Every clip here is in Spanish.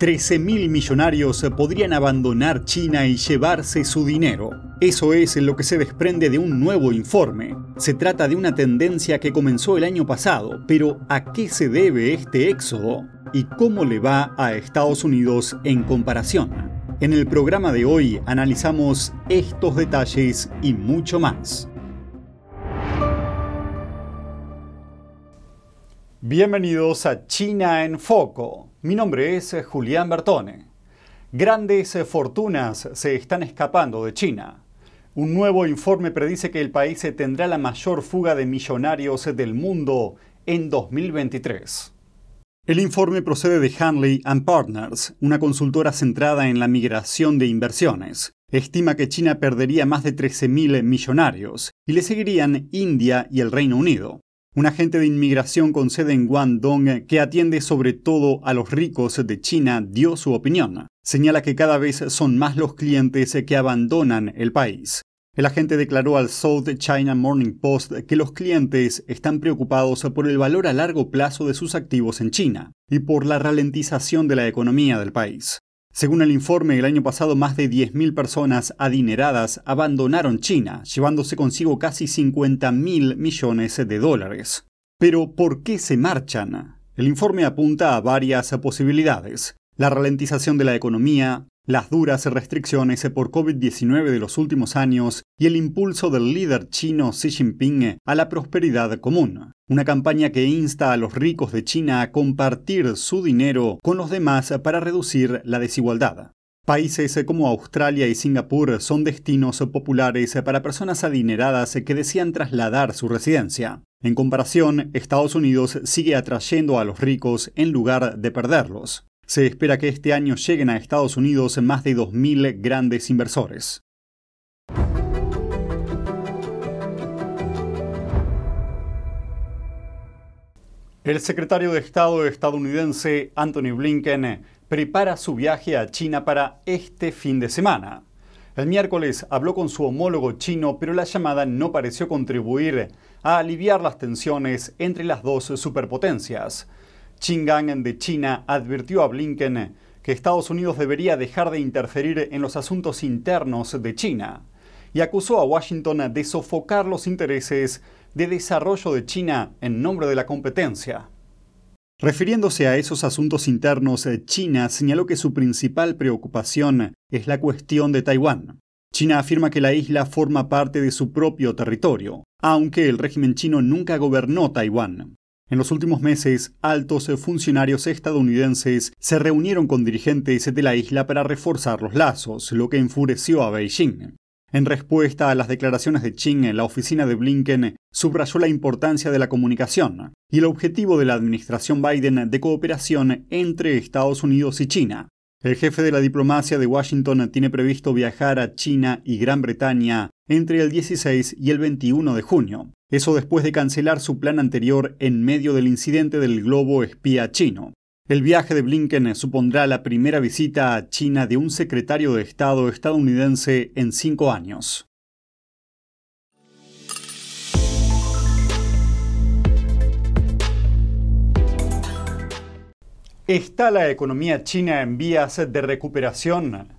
13.000 millonarios podrían abandonar China y llevarse su dinero. Eso es lo que se desprende de un nuevo informe. Se trata de una tendencia que comenzó el año pasado, pero ¿a qué se debe este éxodo? ¿Y cómo le va a Estados Unidos en comparación? En el programa de hoy analizamos estos detalles y mucho más. Bienvenidos a China en Foco. Mi nombre es Julián Bertone. Grandes fortunas se están escapando de China. Un nuevo informe predice que el país tendrá la mayor fuga de millonarios del mundo en 2023. El informe procede de Hanley ⁇ Partners, una consultora centrada en la migración de inversiones. Estima que China perdería más de 13.000 millonarios y le seguirían India y el Reino Unido. Un agente de inmigración con sede en Guangdong que atiende sobre todo a los ricos de China dio su opinión. Señala que cada vez son más los clientes que abandonan el país. El agente declaró al South China Morning Post que los clientes están preocupados por el valor a largo plazo de sus activos en China y por la ralentización de la economía del país. Según el informe, el año pasado más de 10.000 personas adineradas abandonaron China, llevándose consigo casi 50.000 millones de dólares. Pero, ¿por qué se marchan? El informe apunta a varias posibilidades. La ralentización de la economía, las duras restricciones por COVID-19 de los últimos años y el impulso del líder chino Xi Jinping a la prosperidad común. Una campaña que insta a los ricos de China a compartir su dinero con los demás para reducir la desigualdad. Países como Australia y Singapur son destinos populares para personas adineradas que desean trasladar su residencia. En comparación, Estados Unidos sigue atrayendo a los ricos en lugar de perderlos. Se espera que este año lleguen a Estados Unidos más de 2.000 grandes inversores. El secretario de Estado estadounidense Anthony Blinken prepara su viaje a China para este fin de semana. El miércoles habló con su homólogo chino, pero la llamada no pareció contribuir a aliviar las tensiones entre las dos superpotencias. Gang de China advirtió a Blinken que Estados Unidos debería dejar de interferir en los asuntos internos de China y acusó a Washington de sofocar los intereses de desarrollo de China en nombre de la competencia. Refiriéndose a esos asuntos internos, China señaló que su principal preocupación es la cuestión de Taiwán. China afirma que la isla forma parte de su propio territorio, aunque el régimen chino nunca gobernó Taiwán. En los últimos meses, altos funcionarios estadounidenses se reunieron con dirigentes de la isla para reforzar los lazos, lo que enfureció a Beijing. En respuesta a las declaraciones de Qing, la oficina de Blinken subrayó la importancia de la comunicación y el objetivo de la administración Biden de cooperación entre Estados Unidos y China. El jefe de la diplomacia de Washington tiene previsto viajar a China y Gran Bretaña entre el 16 y el 21 de junio. Eso después de cancelar su plan anterior en medio del incidente del globo espía chino. El viaje de Blinken supondrá la primera visita a China de un secretario de Estado estadounidense en cinco años. ¿Está la economía china en vías de recuperación?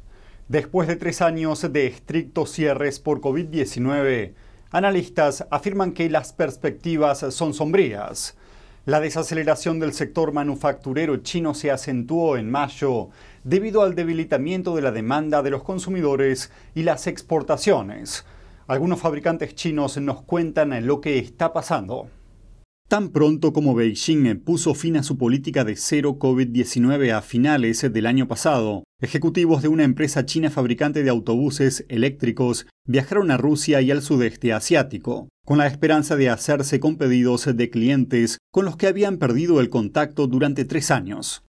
Después de tres años de estrictos cierres por COVID-19, Analistas afirman que las perspectivas son sombrías. La desaceleración del sector manufacturero chino se acentuó en mayo debido al debilitamiento de la demanda de los consumidores y las exportaciones. Algunos fabricantes chinos nos cuentan lo que está pasando. Tan pronto como Beijing puso fin a su política de cero COVID-19 a finales del año pasado, ejecutivos de una empresa china fabricante de autobuses eléctricos viajaron a Rusia y al sudeste asiático, con la esperanza de hacerse con pedidos de clientes con los que habían perdido el contacto durante tres años.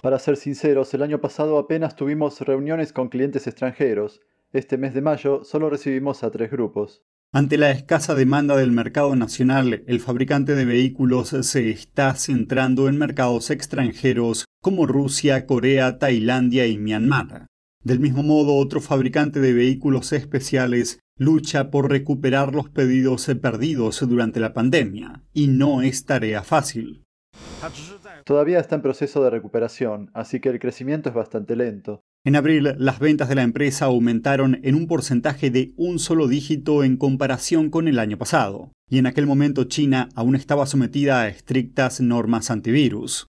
Para ser sinceros, el año pasado apenas tuvimos reuniones con clientes extranjeros. Este mes de mayo solo recibimos a tres grupos. Ante la escasa demanda del mercado nacional, el fabricante de vehículos se está centrando en mercados extranjeros como Rusia, Corea, Tailandia y Myanmar. Del mismo modo, otro fabricante de vehículos especiales lucha por recuperar los pedidos perdidos durante la pandemia, y no es tarea fácil. Todavía está en proceso de recuperación, así que el crecimiento es bastante lento. En abril, las ventas de la empresa aumentaron en un porcentaje de un solo dígito en comparación con el año pasado, y en aquel momento China aún estaba sometida a estrictas normas antivirus.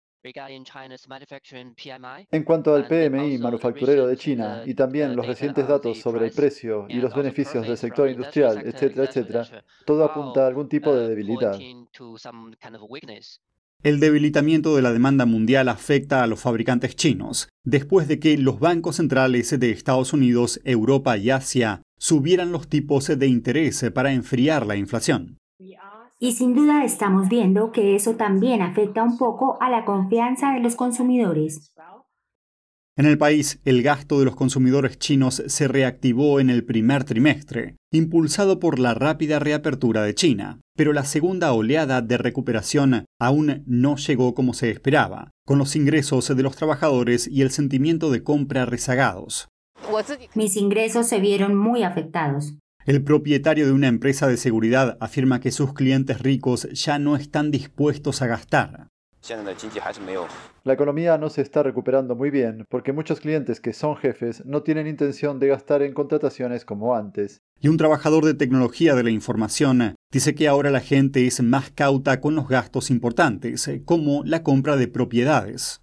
En cuanto al PMI manufacturero de China y también los recientes datos sobre el precio y los beneficios del sector industrial, etcétera, etcétera, todo apunta a algún tipo de debilidad. El debilitamiento de la demanda mundial afecta a los fabricantes chinos, después de que los bancos centrales de Estados Unidos, Europa y Asia subieran los tipos de interés para enfriar la inflación. Y sin duda estamos viendo que eso también afecta un poco a la confianza de los consumidores. En el país, el gasto de los consumidores chinos se reactivó en el primer trimestre, impulsado por la rápida reapertura de China, pero la segunda oleada de recuperación aún no llegó como se esperaba, con los ingresos de los trabajadores y el sentimiento de compra rezagados. Mis ingresos se vieron muy afectados. El propietario de una empresa de seguridad afirma que sus clientes ricos ya no están dispuestos a gastar. La economía no se está recuperando muy bien porque muchos clientes que son jefes no tienen intención de gastar en contrataciones como antes. Y un trabajador de tecnología de la información dice que ahora la gente es más cauta con los gastos importantes, como la compra de propiedades.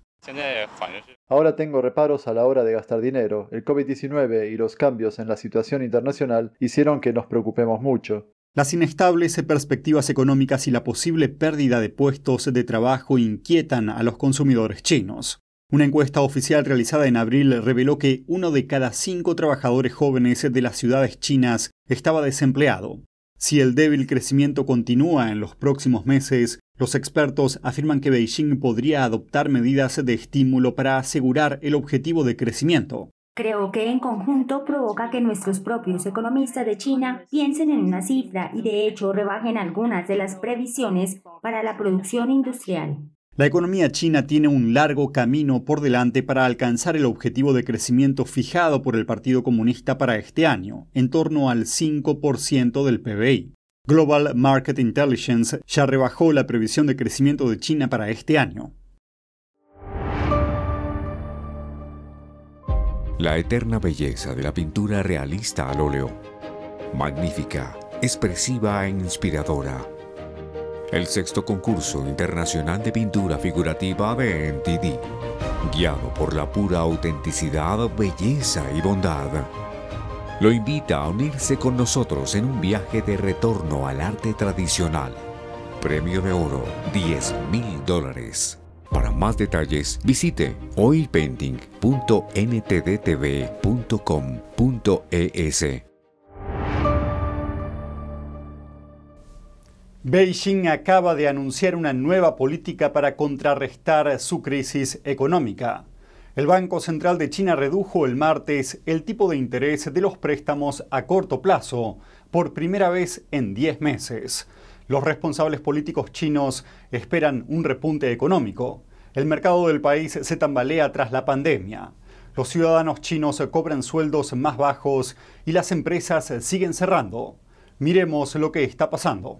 Ahora tengo reparos a la hora de gastar dinero. El COVID-19 y los cambios en la situación internacional hicieron que nos preocupemos mucho. Las inestables perspectivas económicas y la posible pérdida de puestos de trabajo inquietan a los consumidores chinos. Una encuesta oficial realizada en abril reveló que uno de cada cinco trabajadores jóvenes de las ciudades chinas estaba desempleado. Si el débil crecimiento continúa en los próximos meses, los expertos afirman que Beijing podría adoptar medidas de estímulo para asegurar el objetivo de crecimiento. Creo que en conjunto provoca que nuestros propios economistas de China piensen en una cifra y de hecho rebajen algunas de las previsiones para la producción industrial. La economía china tiene un largo camino por delante para alcanzar el objetivo de crecimiento fijado por el Partido Comunista para este año, en torno al 5% del PBI. Global Market Intelligence ya rebajó la previsión de crecimiento de China para este año. La eterna belleza de la pintura realista al óleo. Magnífica, expresiva e inspiradora. El sexto concurso internacional de pintura figurativa de NTD. Guiado por la pura autenticidad, belleza y bondad. Lo invita a unirse con nosotros en un viaje de retorno al arte tradicional. Premio de oro, 10 mil dólares. Para más detalles, visite oilpainting.ntdtv.com.es. Beijing acaba de anunciar una nueva política para contrarrestar su crisis económica. El Banco Central de China redujo el martes el tipo de interés de los préstamos a corto plazo por primera vez en 10 meses. Los responsables políticos chinos esperan un repunte económico. El mercado del país se tambalea tras la pandemia. Los ciudadanos chinos cobran sueldos más bajos y las empresas siguen cerrando. Miremos lo que está pasando.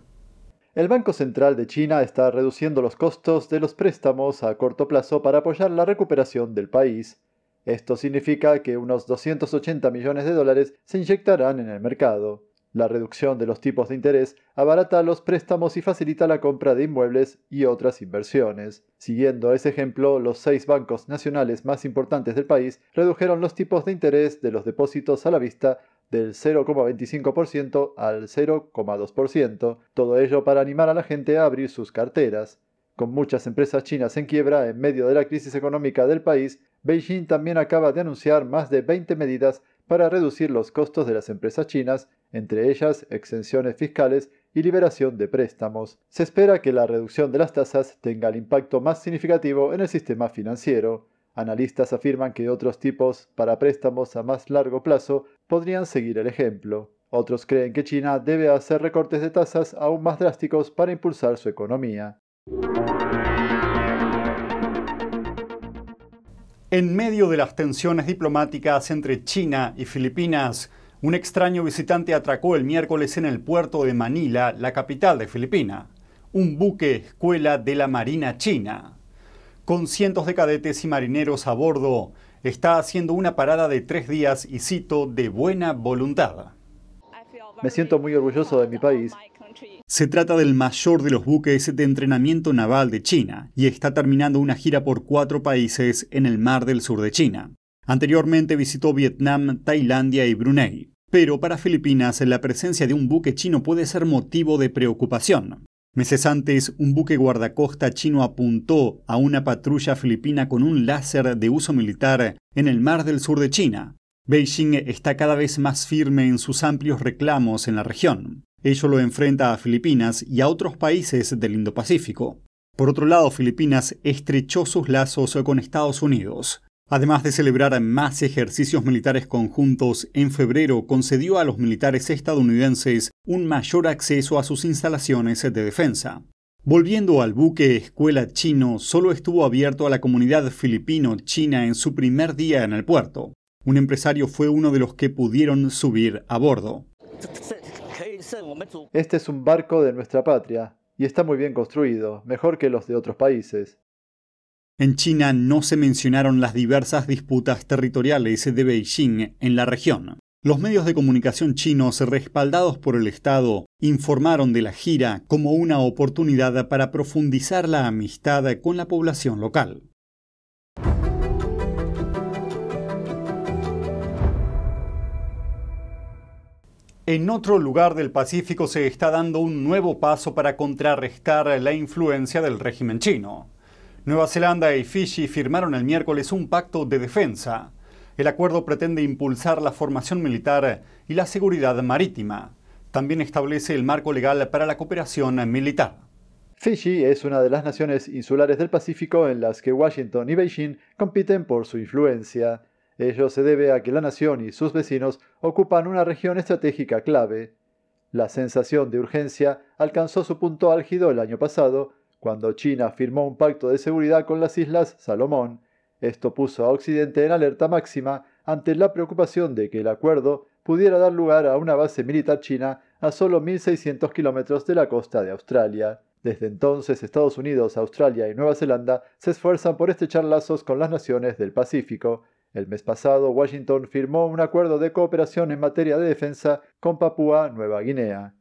El Banco Central de China está reduciendo los costos de los préstamos a corto plazo para apoyar la recuperación del país. Esto significa que unos 280 millones de dólares se inyectarán en el mercado. La reducción de los tipos de interés abarata los préstamos y facilita la compra de inmuebles y otras inversiones. Siguiendo ese ejemplo, los seis bancos nacionales más importantes del país redujeron los tipos de interés de los depósitos a la vista del 0,25% al 0,2%, todo ello para animar a la gente a abrir sus carteras. Con muchas empresas chinas en quiebra en medio de la crisis económica del país, Beijing también acaba de anunciar más de 20 medidas para reducir los costos de las empresas chinas, entre ellas exenciones fiscales y liberación de préstamos. Se espera que la reducción de las tasas tenga el impacto más significativo en el sistema financiero. Analistas afirman que otros tipos para préstamos a más largo plazo podrían seguir el ejemplo. Otros creen que China debe hacer recortes de tasas aún más drásticos para impulsar su economía. En medio de las tensiones diplomáticas entre China y Filipinas, un extraño visitante atracó el miércoles en el puerto de Manila, la capital de Filipinas, un buque escuela de la Marina China. con cientos de cadetes y marineros a bordo, está haciendo una parada de tres días y cito de buena voluntad. Me siento muy orgulloso de mi país. Se trata del mayor de los buques de entrenamiento naval de China y está terminando una gira por cuatro países en el mar del sur de China. Anteriormente visitó Vietnam, Tailandia y Brunei. Pero para Filipinas la presencia de un buque chino puede ser motivo de preocupación. Meses antes, un buque guardacosta chino apuntó a una patrulla filipina con un láser de uso militar en el mar del sur de China. Beijing está cada vez más firme en sus amplios reclamos en la región. Ello lo enfrenta a Filipinas y a otros países del Indo-Pacífico. Por otro lado, Filipinas estrechó sus lazos con Estados Unidos. Además de celebrar más ejercicios militares conjuntos, en febrero concedió a los militares estadounidenses un mayor acceso a sus instalaciones de defensa. Volviendo al buque escuela chino, solo estuvo abierto a la comunidad filipino-china en su primer día en el puerto. Un empresario fue uno de los que pudieron subir a bordo. Este es un barco de nuestra patria y está muy bien construido, mejor que los de otros países. En China no se mencionaron las diversas disputas territoriales de Beijing en la región. Los medios de comunicación chinos respaldados por el Estado informaron de la gira como una oportunidad para profundizar la amistad con la población local. En otro lugar del Pacífico se está dando un nuevo paso para contrarrestar la influencia del régimen chino. Nueva Zelanda y Fiji firmaron el miércoles un pacto de defensa. El acuerdo pretende impulsar la formación militar y la seguridad marítima. También establece el marco legal para la cooperación militar. Fiji es una de las naciones insulares del Pacífico en las que Washington y Beijing compiten por su influencia. Ello se debe a que la nación y sus vecinos ocupan una región estratégica clave. La sensación de urgencia alcanzó su punto álgido el año pasado cuando China firmó un pacto de seguridad con las Islas Salomón, esto puso a Occidente en alerta máxima ante la preocupación de que el acuerdo pudiera dar lugar a una base militar china a solo 1.600 kilómetros de la costa de Australia. Desde entonces Estados Unidos, Australia y Nueva Zelanda se esfuerzan por estrechar lazos con las naciones del Pacífico. El mes pasado, Washington firmó un acuerdo de cooperación en materia de defensa con Papúa Nueva Guinea.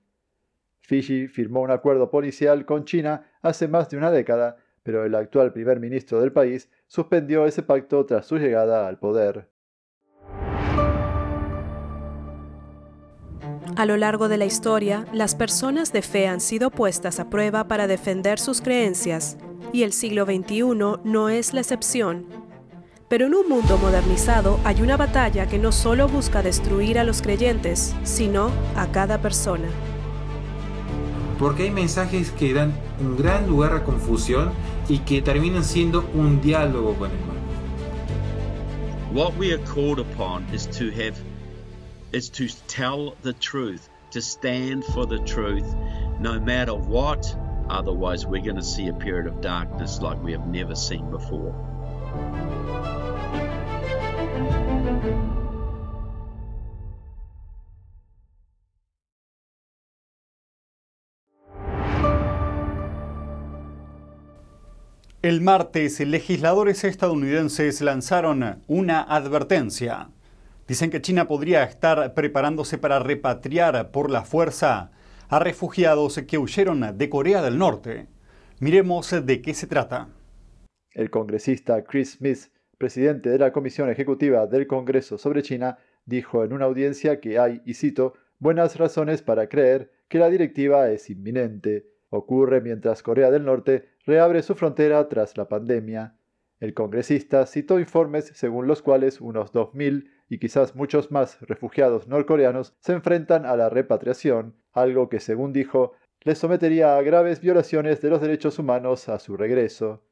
Fiji firmó un acuerdo policial con China hace más de una década, pero el actual primer ministro del país suspendió ese pacto tras su llegada al poder. A lo largo de la historia, las personas de fe han sido puestas a prueba para defender sus creencias, y el siglo XXI no es la excepción. Pero en un mundo modernizado hay una batalla que no solo busca destruir a los creyentes, sino a cada persona porque hay mensajes que dan un gran lugar a confusión y que terminan siendo un diálogo con el. What we are called upon is to have is to tell the truth, to stand for the truth no matter what, otherwise we're going to see a period of darkness like we have never seen before. El martes, legisladores estadounidenses lanzaron una advertencia. Dicen que China podría estar preparándose para repatriar por la fuerza a refugiados que huyeron de Corea del Norte. Miremos de qué se trata. El congresista Chris Smith, presidente de la Comisión Ejecutiva del Congreso sobre China, dijo en una audiencia que hay, y cito, buenas razones para creer que la directiva es inminente. Ocurre mientras Corea del Norte reabre su frontera tras la pandemia. El congresista citó informes según los cuales unos 2.000 y quizás muchos más refugiados norcoreanos se enfrentan a la repatriación, algo que, según dijo, les sometería a graves violaciones de los derechos humanos a su regreso.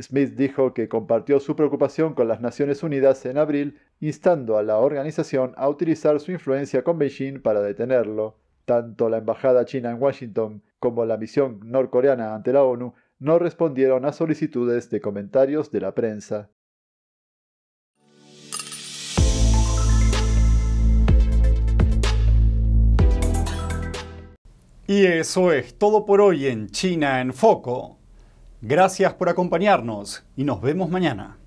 Smith dijo que compartió su preocupación con las Naciones Unidas en abril, instando a la organización a utilizar su influencia con Beijing para detenerlo. Tanto la Embajada China en Washington como la misión norcoreana ante la ONU no respondieron a solicitudes de comentarios de la prensa. Y eso es todo por hoy en China en Foco. Gracias por acompañarnos y nos vemos mañana.